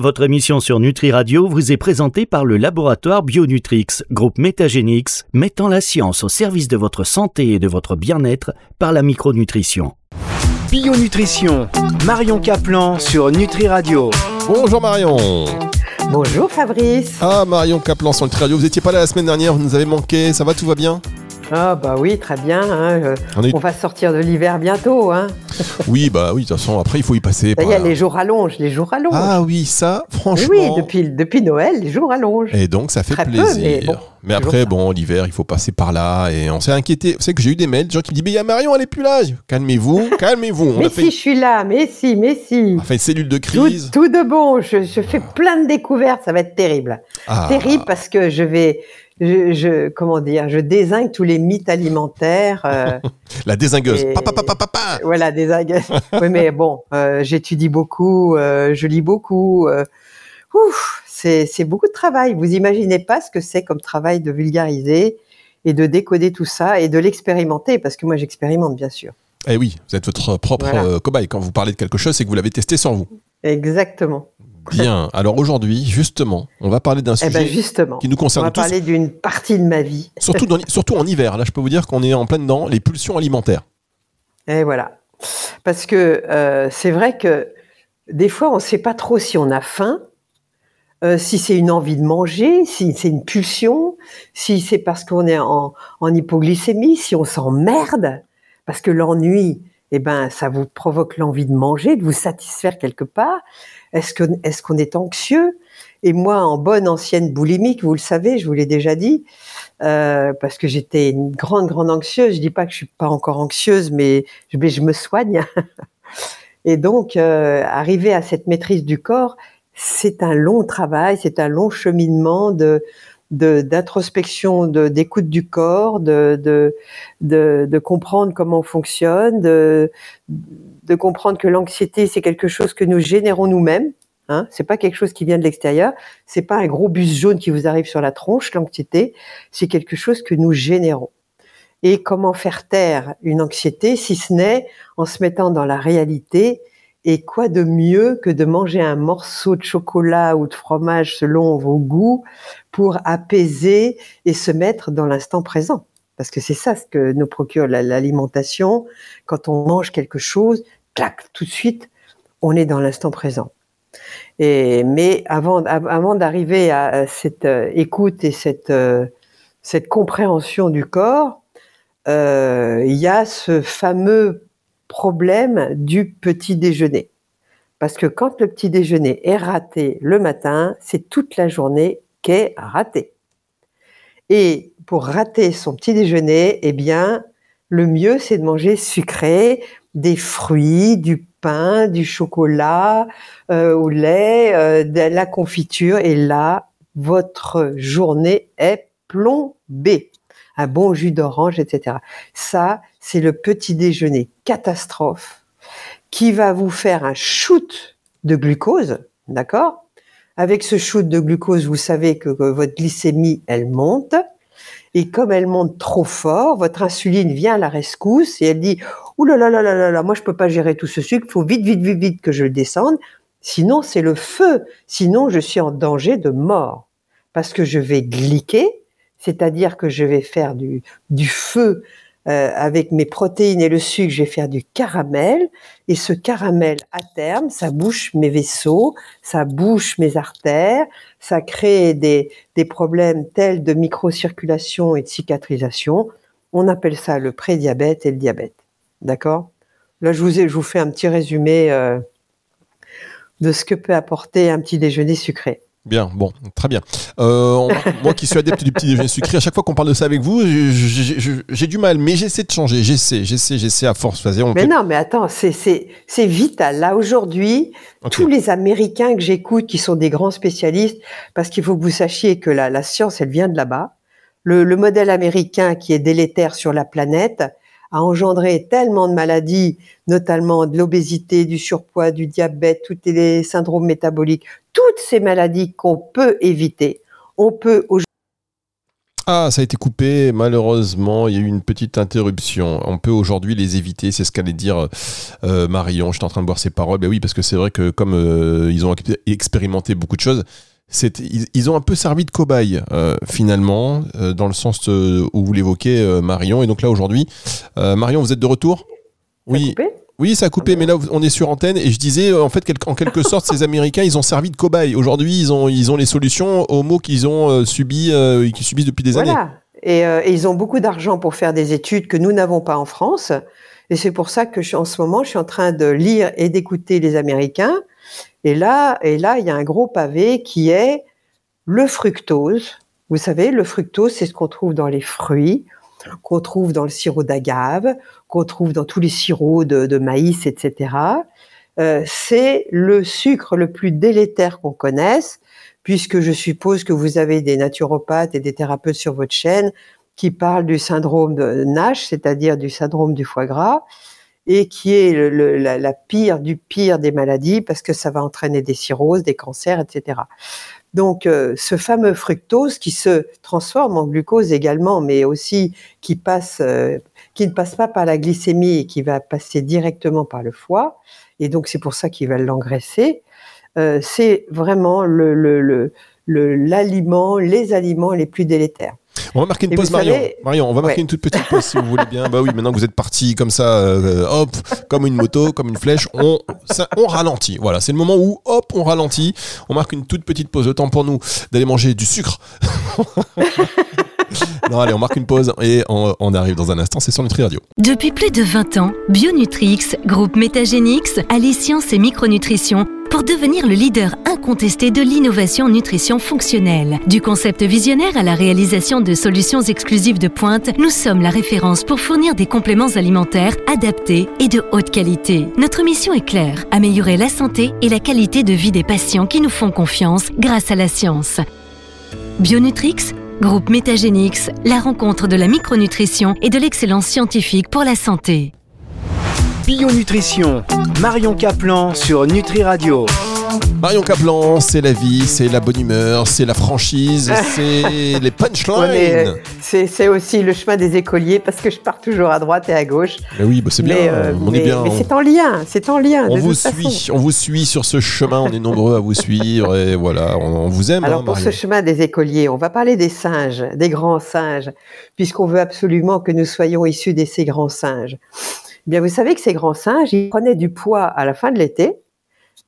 Votre émission sur Nutri Radio vous est présentée par le laboratoire Bionutrix, groupe Métagénix, mettant la science au service de votre santé et de votre bien-être par la micronutrition. Bionutrition, Marion Caplan sur Nutri Radio. Bonjour Marion. Bonjour Fabrice. Ah Marion Caplan sur Nutri Radio, vous étiez pas là la semaine dernière, vous nous avez manqué, ça va, tout va bien? Ah bah oui, très bien. Hein, on, va sortir de l'hiver bientôt. Hein. oui, bah oui, de toute façon, après, il faut y passer. Il y a les jours allongent, les jours allongent. Ah oui, ça, franchement. Oui, depuis, depuis Noël, les jours allongent. Et donc, ça fait plaisir. mais, après, bon, l'hiver, il faut passer par là et on s'est inquiété. Vous savez que j'ai eu des mails, des gens qui me disent, mais il y a Marion, elle est plus là. Calmez-vous, calmez-vous. mais si, je suis là, mais si, mais si. On a fait une cellule de crise. Tout, de bon, je, fais plein de découvertes, ça va être terrible. Ah. Terrible parce que je vais je, comment dire, je désingue tous les mythes alimentaires. Euh, la désingueuse. voilà, désingueuse. oui, mais bon, euh, j'étudie beaucoup, euh, je lis beaucoup. ouf, c'est beaucoup de travail. Vous imaginez pas ce que c'est comme travail de vulgariser et de décoder tout ça et de l'expérimenter, parce que moi j'expérimente bien sûr. Eh oui, vous êtes votre propre cobaye. Quand vous parlez de quelque chose, c'est que vous l'avez testé sans vous. Exactement. Bien. Alors aujourd'hui, justement, on va parler d'un eh ben, sujet qui nous concerne tous. On va parler d'une partie de ma vie. Surtout, surtout en hiver. Là, je peux vous dire qu'on est en plein dedans, les pulsions alimentaires. Et voilà. Parce que euh, c'est vrai que des fois, on ne sait pas trop si on a faim, euh, si c'est une envie de manger, si c'est une pulsion, si c'est parce qu'on est en, en, hypoglycémie, si on s'emmerde, parce que l'ennui, eh ben, ça vous provoque l'envie de manger, de vous satisfaire quelque part. Est-ce qu'on est anxieux? Et moi, en bonne ancienne boulimique, vous le savez, je vous l'ai déjà dit, euh, parce que j'étais une grande grande anxieuse. Je dis pas que je suis pas encore anxieuse, mais je, je me soigne. Et donc, euh, arriver à cette maîtrise du corps, c'est un long travail, c'est un long cheminement de d'introspection, de, d'écoute du corps, de, de, de, de, comprendre comment on fonctionne, de, de comprendre que l'anxiété, c'est quelque chose que nous générons nous-mêmes. Hein, c'est pas quelque chose qui vient de l'extérieur. C'est pas un gros bus jaune qui vous arrive sur la tronche. L'anxiété, c'est quelque chose que nous générons. Et comment faire taire une anxiété si ce n'est en se mettant dans la réalité et quoi de mieux que de manger un morceau de chocolat ou de fromage selon vos goûts pour apaiser et se mettre dans l'instant présent? Parce que c'est ça ce que nous procure l'alimentation. Quand on mange quelque chose, clac, tout de suite, on est dans l'instant présent. Mais avant, d'arriver à cette euh, écoute et cette, euh, cette compréhension du corps, euh, il y a ce fameux problème du petit déjeuner. Parce que quand le petit déjeuner est raté le matin, c'est toute la journée qu'est ratée. Et pour rater son petit déjeuner, eh bien, le mieux, c'est de manger sucré, des fruits, du pain, du chocolat, euh, au lait, euh, de la confiture. Et là, votre journée est plombée. Un bon jus d'orange, etc. Ça, c'est le petit déjeuner catastrophe qui va vous faire un shoot de glucose, d'accord? Avec ce shoot de glucose, vous savez que, votre glycémie, elle monte. Et comme elle monte trop fort, votre insuline vient à la rescousse et elle dit Ouh là là là là là, moi je peux pas gérer tout ce sucre, il faut vite, vite, vite, vite que je le descende. Sinon, c'est le feu. Sinon, je suis en danger de mort. Parce que je vais gliquer, c'est-à-dire que je vais faire du, feu euh, avec mes protéines et le sucre, je vais faire du caramel. Et ce caramel, à terme, ça bouche mes vaisseaux, ça bouche mes artères, ça crée des, des problèmes tels de microcirculation et de cicatrisation. On appelle ça le prédiabète et le diabète. D'accord? Là, je vous, ai, je vous fais un petit résumé euh, de ce que peut apporter un petit déjeuner sucré. Bien, bon, très bien. Euh, moi qui suis adepte du petit déjeuner sucré, à chaque fois qu'on parle de ça avec vous, j'ai du mal, mais j'essaie de changer, j'essaie, j'essaie, j'essaie à force. mais non, mais attends, c'est vital. Là, aujourd'hui, tous les Américains que j'écoute, qui sont des grands spécialistes, parce qu'il faut que vous sachiez que la, la science, elle vient de là-bas. Le, le modèle américain qui est délétère sur la planète, a engendré tellement de maladies, notamment de l'obésité, du surpoids, du diabète, tous les syndromes métaboliques, toutes ces maladies qu'on peut éviter. On peut Ah, ça a été coupé, malheureusement, il y a eu une petite interruption. On peut aujourd'hui les éviter, c'est ce qu'allait dire euh, Marion. J'étais en train de voir ses paroles. Ben oui, parce que c'est vrai que comme euh, ils ont expérimenté beaucoup de choses, ils, ils, ont un peu servi de cobaye euh, finalement, euh, dans le sens où vous l'évoquez, euh, Marion. Et donc là aujourd'hui, Marion, vous êtes de retour? Oui. Oui, ça a coupé, mais là on est sur antenne et je disais en fait en quelque sorte ces Américains ils ont servi de cobaye. Aujourd'hui ils ont ils ont les solutions aux maux qu'ils ont subi et qu'ils subissent depuis des voilà. années. Et, et ils ont beaucoup d'argent pour faire des études que nous n'avons pas en France. Et c'est pour ça que je, en ce moment je suis en train de lire et d'écouter les Américains et là, et là, il y a un gros pavé qui est le fructose. Vous savez, le fructose, c'est ce qu'on trouve dans les fruits, qu'on trouve dans le sirop d'agave, qu'on trouve dans tous les sirops de, maïs, etc. Euh, c'est le sucre le plus délétère qu'on connaisse, puisque je suppose que vous avez des naturopathes et des thérapeutes sur votre chaîne qui parlent du syndrome de Nash, c'est-à-dire du syndrome du foie gras et qui est la, pire du pire des maladies parce que ça va entraîner des cirrhoses, des cancers, etc. Donc euh, ce fameux fructose qui se transforme en glucose également, mais aussi euh, qui ne passe pas par la glycémie et qui va passer directement par le foie, et donc c'est pour ça qu'il va l'engraisser. Euh, c'est vraiment l'aliment, le, les aliments les plus délétères. On va marquer une pause, Marion. Marion, on va marquer une toute petite pause si vous voulez bien. Bah oui, maintenant que vous êtes parti comme ça, euh, hop, comme une moto, comme une flèche, on, ça, on ralentit. Voilà, c'est le moment où, hop, on ralentit. On marque une toute petite pause. Le temps pour nous d'aller manger du sucre. non, allez, on marque une pause et on, on arrive dans un instant. C'est sur Nutri Radio. Depuis plus de 20 ans, Bionutrix, groupe Métagénix, allie science et micronutrition pour devenir le leader incontesté de l'innovation nutrition fonctionnelle. Du concept visionnaire à la réalisation de solutions exclusives de pointe, nous sommes la référence pour fournir des compléments alimentaires adaptés et de haute qualité. Notre mission est claire, améliorer la santé et la qualité de vie des patients qui nous font confiance grâce à la science. Bionutrix Groupe Métagénix, la rencontre de la micronutrition et de l'excellence scientifique pour la santé. Bionutrition, Marion Caplan sur Nutri Radio. Marion Caplan, c'est la vie, c'est la bonne humeur, c'est la franchise, c'est les punchlines. c'est aussi le chemin des écoliers parce que je pars toujours à droite et à gauche. Mais oui, bah c'est bien, euh, on mais, est bien. Mais c'est en lien, c'est en lien. On de vous toute suit, façon. on vous suit sur ce chemin, on est nombreux à vous suivre et voilà, on, on vous aime. Alors hein, pour Marion. ce chemin des écoliers, on va parler des singes, des grands singes, puisqu'on veut absolument que nous soyons issus de ces grands singes. Bien, vous savez que ces grands singes, ils prenaient du poids à la fin de l'été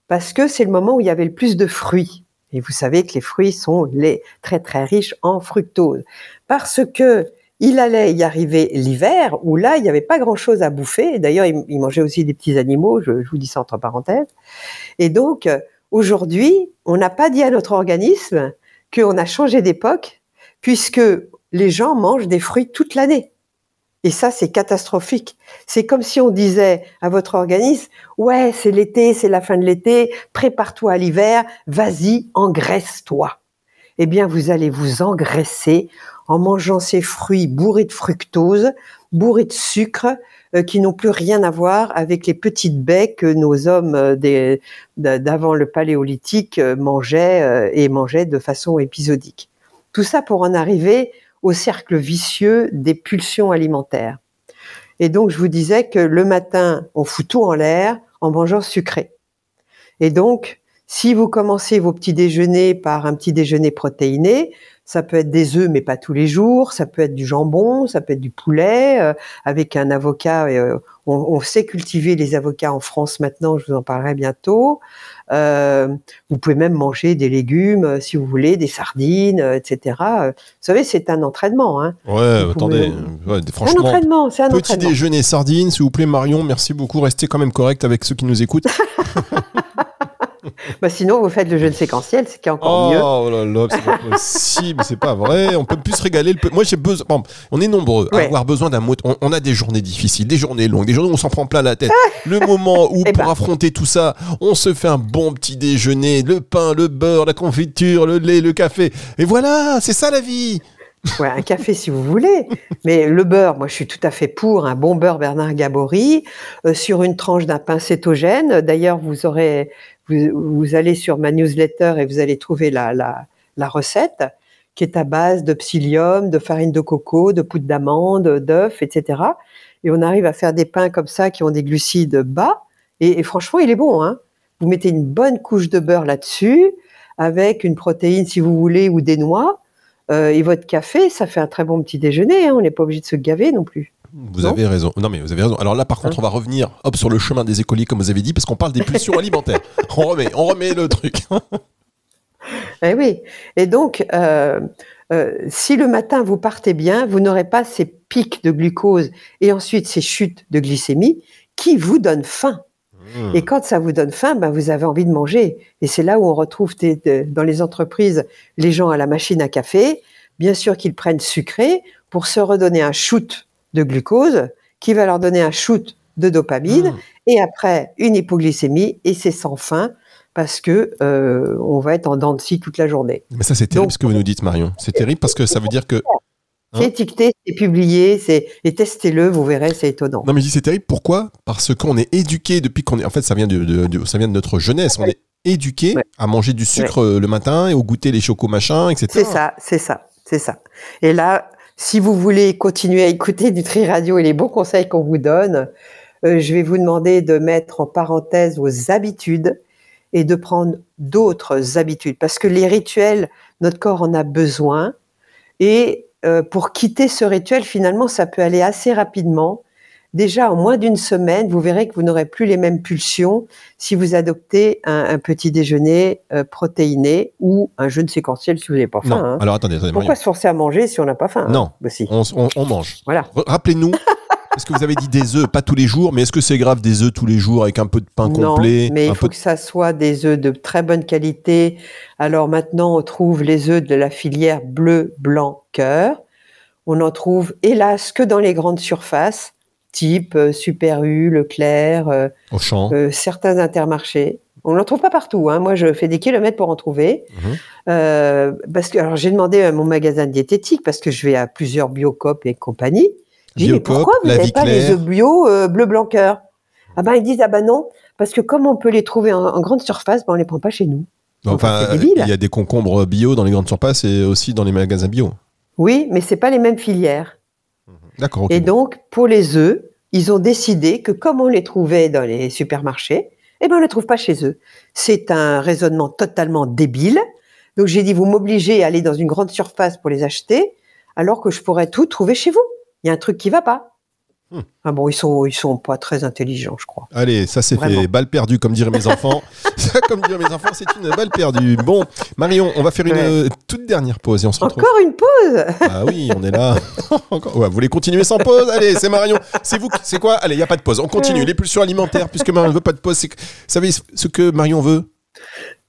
parce que c'est le moment où il y avait le plus de fruits. Et vous savez que les fruits sont les, très très riches en fructose. Parce que il allait y arriver l'hiver où là, il n'y avait pas grand-chose à bouffer. D'ailleurs, il, mangeait aussi des petits animaux, je, je vous dis ça entre parenthèses. Et donc, aujourd'hui, on n'a pas dit à notre organisme qu'on a changé d'époque, puisque les gens mangent des fruits toute l'année. Et ça, c'est catastrophique. C'est comme si on disait à votre organisme, ouais, c'est l'été, c'est la fin de l'été, prépare-toi à l'hiver, vas-y, engraisse-toi. Eh bien, vous allez vous engraisser en mangeant ces fruits bourrés de fructose, bourrés de sucre, euh, qui n'ont plus rien à voir avec les petites baies que nos hommes euh, d'avant le paléolithique euh, mangeaient et mangeaient de façon épisodique. Tout ça pour en arriver au cercle vicieux des pulsions alimentaires. Et donc, je vous disais que le matin, on fout tout en l'air en mangeant sucré. Et donc, si vous commencez vos petits déjeuners par un petit déjeuner protéiné, ça peut être des œufs, mais pas tous les jours, ça peut être du jambon, ça peut être du poulet, euh, avec un avocat. euh, on, on sait cultiver les avocats en France maintenant, je vous en parlerai bientôt. Euh, vous pouvez même manger des légumes, euh, si vous voulez, des sardines, euh, etc. Vous savez, c'est un entraînement. Hein. Ouais, Vous attendez, pouvez- ouais, C'est un franchement. entraînement, c'est un Petit entraînement. déjeuner sardines, s'il vous plaît, Marion. Merci beaucoup. Restez quand même correct avec ceux qui nous écoutent. Bah, sinon, vous faites le jeûne séquentiel, ce qui est encore mieux. Oh là là, c'est pas possible, c'est pas vrai. On peut plus se régaler. le Moi, j'ai besoin. bon, on est nombreux à avoir besoin d'un mot. On, on a des journées difficiles, des journées longues, des journées où on s'en prend plein la tête. Le moment où, Eh pour ben. affronter tout ça, on se fait un bon petit déjeuner, le pain, le beurre, la confiture, le lait, le café. Et voilà, c'est ça la vie. Ouais, un café si vous voulez. Mais le beurre, moi je suis tout à fait pour un bon beurre Bernard Gabory euh, sur une tranche d'un pain cétogène. D'ailleurs, vous aurez, vous, vous allez sur ma newsletter et vous allez trouver la, la, la recette qui est à base de psyllium, de farine de coco, de poudre d'amande, d'œufs, etc. Et on arrive à faire des pains comme ça qui ont des glucides bas. Et, franchement, il est bon. Hein vous mettez une bonne couche de beurre là-dessus, avec une protéine si vous voulez, ou des noix. Euh, et votre café, ça fait un très bon petit déjeuner. Hein. on n'est pas obligé de se gaver non plus. Vous avez raison. Non, mais vous avez raison. Alors là, par contre, hein on va revenir hop, sur le chemin des écoliers, comme vous avez dit, parce qu'on parle des pulsions alimentaires. On remet, on remet le truc. Eh oui. Et donc, euh, euh, si le matin vous partez bien, vous n'aurez pas ces pics de glucose et ensuite ces chutes de glycémie qui vous donnent faim. Hmm. Et quand ça vous donne faim, ben vous avez envie de manger. Et c'est là où on retrouve dans les entreprises les gens à la machine à café. Bien sûr qu'ils prennent sucré pour se redonner un shoot de glucose qui va leur donner un shoot de dopamine hmm. et après une hypoglycémie et c'est sans fin parce que euh, on va être en dents de scie toute la journée. Mais ça c'est terrible ce que vous nous dites Marion. C'est terrible parce que ça veut dire que c'est hein étiqueté, c'est publié, c'est et testez-le, vous verrez, c'est étonnant. Non mais je dis c'est terrible. Pourquoi? Parce qu'on est éduqué depuis qu'on est. En fait, ça vient de, ça vient de notre jeunesse. On est éduqué à manger du sucre euh, le matin et au goûter les chocos machin, etc. C'est ça, c'est ça, c'est ça. Et là, si vous voulez continuer à écouter du Tri Radio et les bons conseils qu'on vous donne, euh, je vais vous demander de mettre en parenthèse vos habitudes et de prendre d'autres habitudes parce que les rituels, notre corps en a besoin et euh, pour quitter ce rituel, finalement, ça peut aller assez rapidement déjà en moins d'une semaine, vous verrez que vous n'aurez plus les mêmes pulsions si vous adoptez un, petit déjeuner euh, protéiné ou un jeûne séquentiel si vous n'avez pas faim. Non. Hein. Alors attendez, Pourquoi se forcer à manger si on n'a pas faim hein Non, bah, on, mange. Voilà. Rappelez-nous. Est-ce que vous avez dit des œufs, pas tous les jours, mais est-ce que c'est grave des œufs tous les jours avec un peu de pain non, complet mais il faut que ça soit des œufs de très bonne qualité. Alors maintenant, on trouve les œufs de la filière bleu, blanc, cœur. On en trouve, hélas, que dans les grandes surfaces type euh, Super U, Leclerc, euh, euh, certains intermarchés. On n'en trouve pas partout. Hein. Moi, je fais des kilomètres pour en trouver. Mhm. parce que, alors, j'ai demandé à mon magasin de diététique parce que je vais à plusieurs Biocop et compagnie. J'ai dit, mais pourquoi vous n'avez pas les œufs bio bleu blanc cœur? Ah ben, ils disent, ah ben non, parce que comme on peut les trouver en, grande surface, ben, on les prend pas chez nous. Enfin, il y a des concombres bio dans les grandes surfaces et aussi dans les magasins bio. Oui, mais c'est pas les mêmes filières. Et donc, pour les œufs, ils ont décidé que comme on les trouvait dans les supermarchés, eh ben on les trouve pas chez eux. C'est un raisonnement totalement débile. Donc j'ai dit, vous m'obligez à aller dans une grande surface pour les acheter, alors que je pourrais tout trouver chez vous. Il y a un truc qui va pas. Hmm. Ah bon, ils sont, ils sont pas très intelligents, je crois. Allez, ça c'est fait. Balle perdue, comme diraient mes enfants. ça, comme diraient mes enfants, c'est une balle perdue. Bon, Marion, on va faire une toute dernière pause et on se retrouve. Encore une pause? Ah oui, on est là. vous voulez continuer sans pause? Allez, c'est Marion. C'est vous, c'est quoi? Allez, il y a pas de pause. On continue. Les pulsions alimentaires, puisque Marion ne veut pas de pause. Vous savez ce que Marion veut?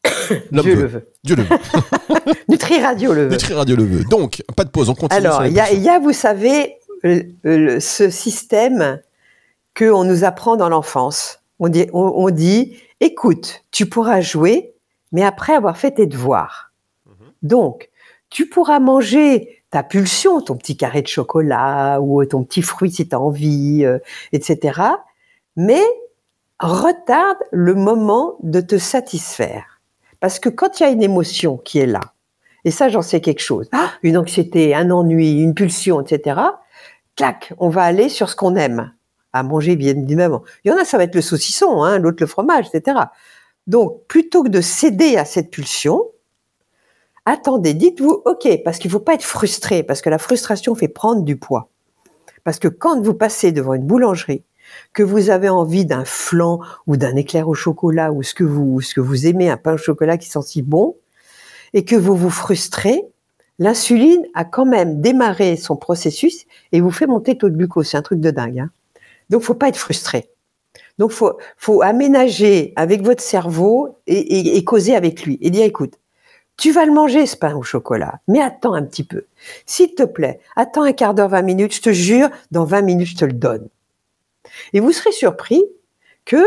Dieu le veut. Dieu le veut. Nutri Radio le veut. Nutri Radio le veut. Donc, pas de pause, on continue. Alors, il y, y, a, vous savez, ce système qu'on nous apprend dans l'enfance. On dit, on, dit, écoute, tu pourras jouer, mais après avoir fait tes devoirs. Mhm. Donc, tu pourras manger ta pulsion, ton petit carré de chocolat ou ton petit fruit si tu as envie, euh, etc. Mais retarde le moment de te satisfaire. Parce que quand il y a une émotion qui est là, et ça j'en sais quelque chose, ah, une anxiété, un ennui, une pulsion, etc., clac, on va aller sur ce qu'on aime à manger bien évidemment. Il y en a, ça va être le saucisson, hein, l'autre le fromage, etc. Donc, plutôt que de céder à cette pulsion, attendez, dites-vous, ok, parce qu'il ne faut pas être frustré, parce que la frustration fait prendre du poids. Parce que quand vous passez devant une boulangerie, que vous avez envie d'un flan ou d'un éclair au chocolat ou ce que vous, ce que vous aimez, un pain au chocolat qui sent si bon, et que vous vous frustrez, l'insuline a quand même démarré son processus et vous fait monter le taux de glucose. C'est un truc de dingue. Hein Donc, faut pas être frustré. Donc, faut, faut aménager avec votre cerveau et, causer avec lui et dire, écoute, tu vas le manger ce pain au chocolat, mais attends un petit peu. S'il te plaît, attends un quart d'heure, 20 minutes, je te jure, dans 20 minutes, je te le donne. Et vous serez surpris que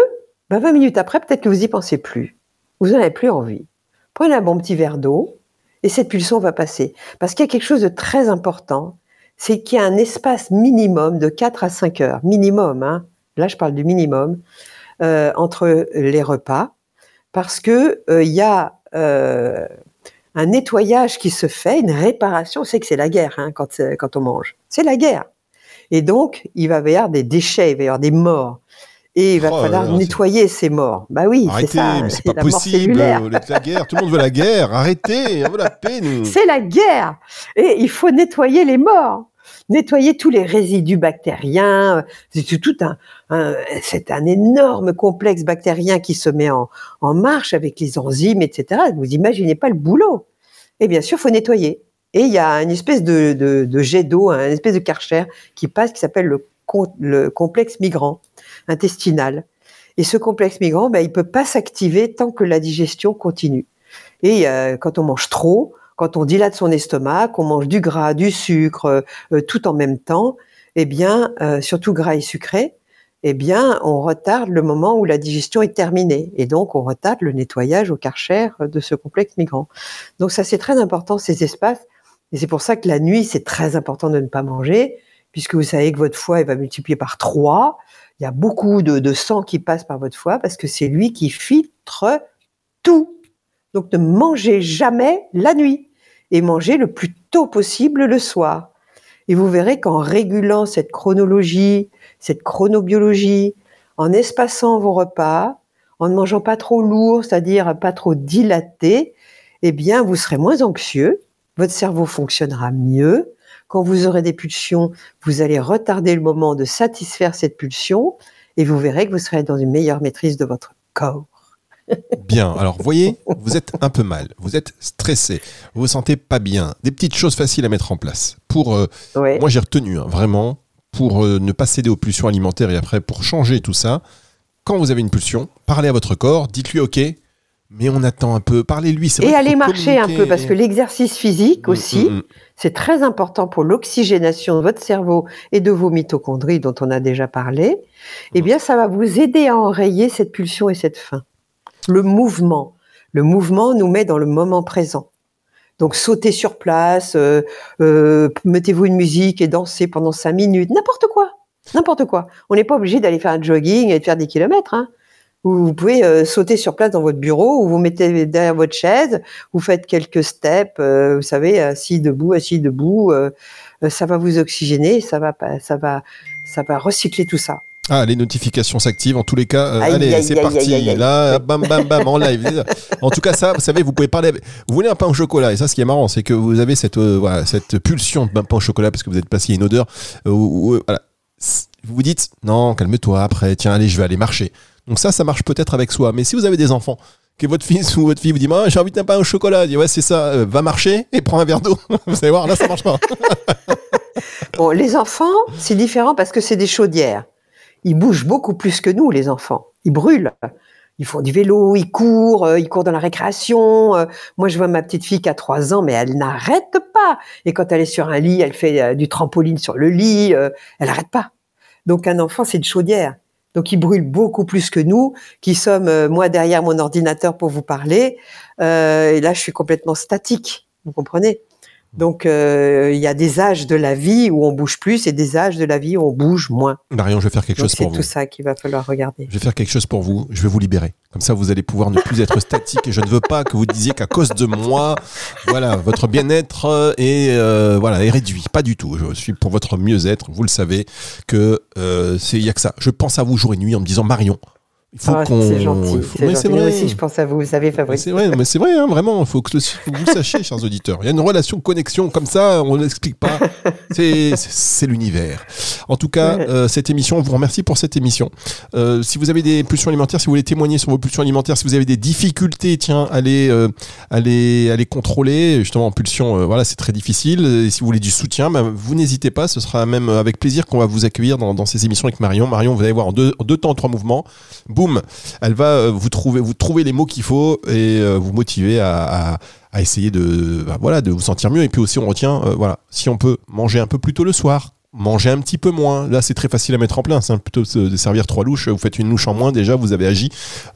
20 ben, minutes après, peut-être que vous y pensez plus. Vous n'en avez plus envie. Prenez un bon petit verre d'eau, et cette pulsion va passer. Parce qu'il y a quelque chose de très important, c'est qu'il y a un espace minimum de 4 à 5 heures, minimum, hein, là je parle du minimum, euh, entre les repas, parce que euh, il y a euh, un nettoyage qui se fait, une réparation. C'est que c'est la guerre hein, quand, quand on mange. C'est la guerre. Et donc, il va y avoir des déchets, il va y avoir des morts. Et il va Oh falloir nettoyer ces morts. Bah oui, c'est Arrêtez, ça. mais c'est pas possible. euh, La guerre, tout le monde veut la guerre. Arrêtez, on veut la paix, nous. C'est la guerre. Et il faut nettoyer les morts. Nettoyer tous les résidus bactériens. C'est tout un, un- c'est un énorme complexe bactérien qui se met en, en marche avec les enzymes, etc. Vous imaginez pas le boulot. Et bien sûr, faut nettoyer. Et il y a une espèce de, de, de jet d'eau, un espèce de karcher qui passe, qui s'appelle le complexe migrant intestinal. Et ce complexe migrant, ben, il peut pas s'activer tant que la digestion continue. Et euh, quand on mange trop, quand on dilate son estomac, qu'on mange du gras, du sucre, euh, tout en même temps, eh bien, euh, surtout gras et sucré, eh bien, on retarde le moment où la digestion est terminée. Et donc, on retarde le nettoyage au karcher de ce complexe migrant. Donc, ça, c'est très important, ces espaces. Et c'est pour ça que la nuit, c'est très important de ne pas manger, puisque vous savez que votre foie, il va multiplier par trois. Il y a beaucoup de, sang qui passe par votre foie, parce que c'est lui qui filtre tout. Donc, ne mangez jamais la nuit et mangez le plus tôt possible le soir. Et vous verrez qu'en régulant cette chronologie, cette chronobiologie, en espaçant vos repas, en ne mangeant pas trop lourd, c'est-à-dire pas trop dilaté, eh bien, vous serez moins anxieux, votre cerveau fonctionnera mieux. Quand vous aurez des pulsions, vous allez retarder le moment de satisfaire cette pulsion et vous verrez que vous serez dans une meilleure maîtrise de votre corps. Bien. Alors, voyez, vous êtes un peu mal. Vous êtes stressé. Vous vous sentez pas bien. Des petites choses faciles à mettre en place. Pour, euh, Ouais. moi, j'ai retenu, hein, vraiment, pour euh, ne pas céder aux pulsions alimentaires et après, pour changer tout ça, quand vous avez une pulsion, parlez à votre corps, dites-lui OK, mais on attend un peu. Parlez-lui. vrai Et allez faut marcher un peu parce que l'exercice physique Mm, aussi, mm, mm. C'est très important pour l'oxygénation de votre cerveau et de vos mitochondries dont on a déjà parlé. Eh bien, ça va vous aider à enrayer cette pulsion et cette faim. Le mouvement. Le mouvement nous met dans le moment présent. Donc, sautez sur place, euh, euh, mettez-vous une musique et dansez pendant cinq minutes, n'importe quoi. N'importe quoi. On n'est pas obligé d'aller faire un jogging et de faire des kilomètres. Hein. Vous, vous pouvez euh, sauter sur place dans votre bureau ou vous mettez derrière votre chaise, vous faites quelques steps, euh, vous savez, assis debout, assis debout. euh, ça va vous oxygéner, ça va, ça va, ça va recycler tout ça. Ah, les notifications s'activent. En tous les cas, euh, Aïe, allez, c'est parti. aïe, aïe, aïe. Là, bam, bam, bam, en live. En tout cas, ça, vous savez, vous pouvez parler. Vous voulez un pain au chocolat, et ça, ce qui est marrant, c'est que vous avez cette, euh, voilà, cette pulsion de pain au chocolat parce que vous êtes passé à une odeur. euh, où- où, voilà. Vous vous dites, non, calme-toi. Après, tiens, allez, je vais aller marcher. Donc ça, ça marche peut-être avec soi. Mais si vous avez des enfants, que votre fils ou votre fille vous dit, j'ai envie d'un pain au chocolat, dit, ouais, c'est ça, euh, va marcher et prends un verre d'eau. vous allez voir, là, ça marche pas. Bon, les enfants, c'est différent parce que c'est des chaudières. Ils bougent beaucoup plus que nous, les enfants. Ils brûlent. Ils font du vélo, ils courent, euh, ils courent dans la récréation. Euh, Moi, je vois ma petite fille qui a trois ans, mais elle n'arrête pas. Et quand elle est sur un lit, elle fait du trampoline sur le lit. elle n'arrête pas. Donc, un enfant, c'est une chaudière. Donc, il brûle beaucoup plus que nous, qui sommes, euh, moi, derrière mon ordinateur pour vous parler. Euh, et là, je suis complètement statique. Vous comprenez? Donc, euh, il y a des âges de la vie où on bouge plus et des âges de la vie où on bouge moins. Marion, je vais faire quelque Donc, chose c'est pour tout vous. ça qu'il va falloir regarder. Je vais faire quelque chose pour vous. Je vais vous libérer. Comme ça, vous allez pouvoir ne plus être statique. Et je ne veux pas que vous disiez qu'à cause de moi, voilà, votre bien-être euh, est, euh, voilà, est réduit. Pas du tout. Je suis pour votre mieux-être. Vous le savez que euh, c'est il y a que ça. Je pense à vous jour et nuit en me disant Marion. Il faut Ah, qu'on. c'est gentil. faut- C'est Mais vrai. aussi, je pense à vous. Vous savez, Fabrice. C'est vrai, mais c'est vrai, hein, vraiment. Il faut que, le- faut que vous le sachiez, chers auditeurs. Il y a une relation connexion comme ça, on ne l'explique pas. C'est, l'univers. En tout cas, euh, cette émission, on vous remercie pour cette émission. Euh, si vous avez des pulsions alimentaires, si vous voulez témoigner sur vos pulsions alimentaires, si vous avez des difficultés, tiens, allez, euh, allez, allez contrôler. Justement, en pulsion, voilà, c'est très difficile. Et si vous voulez du soutien, ben, vous n'hésitez pas. Ce sera même avec plaisir qu'on va vous accueillir dans, dans ces émissions avec Marion. Marion, vous allez voir en deux, en deux temps, trois mouvements. Boum, elle va euh, vous trouver, vous trouver les mots qu'il faut et euh, vous motiver à, à- à essayer de, bah, voilà, de vous sentir mieux. Et puis aussi, on retient, euh, voilà, si on peut manger un peu plus tôt le soir, manger un petit peu moins. Là, c'est très facile à mettre en place. hein. Plutôt de servir trois louches, vous faites une louche en moins. Déjà, vous avez agi,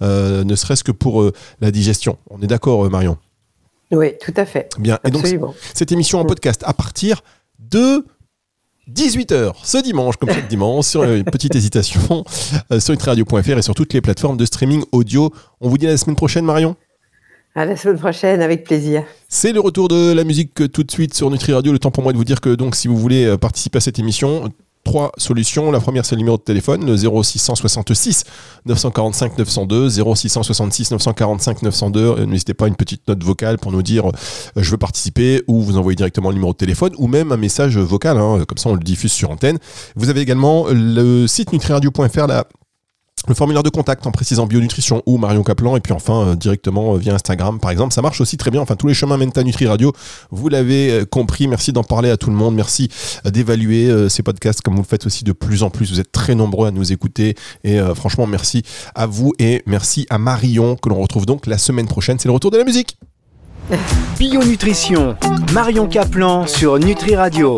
euh, ne serait-ce que pour euh, la digestion. On est d'accord, Marion? Oui, tout à fait. Bien. Et donc, cette émission en podcast à partir de 18h ce dimanche, comme chaque dimanche, sur euh, une petite hésitation, euh, sur nutriradio.fr et sur toutes les plateformes de streaming audio. On vous dit à la semaine prochaine, Marion À la semaine prochaine, avec plaisir. C'est le retour de la musique tout de suite sur Nutri Radio. Le temps pour moi de vous dire que donc si vous voulez participer à cette émission, trois solutions. La première, c'est le numéro de téléphone, le 0666 945 902, 0666 945 902. N'hésitez pas à une petite note vocale pour nous dire euh, je veux participer ou vous envoyez directement le numéro de téléphone ou même un message vocal, hein. comme ça on le diffuse sur antenne. Vous avez également le site nutriradio.fr, la le formulaire de contact en précisant bionutrition ou Marion Caplan et puis enfin euh, directement euh, via Instagram par exemple ça marche aussi très bien. Enfin tous les chemins mènent à Nutri Radio vous l'avez euh, compris. Merci d'en parler à tout le monde. Merci d'évaluer ces podcasts comme vous le faites aussi de plus en plus. Vous êtes très nombreux à nous écouter. Et franchement merci à vous et merci à Marion que l'on retrouve donc la semaine prochaine. C'est le retour de la musique. Bionutrition. Marion Caplan sur Nutri Radio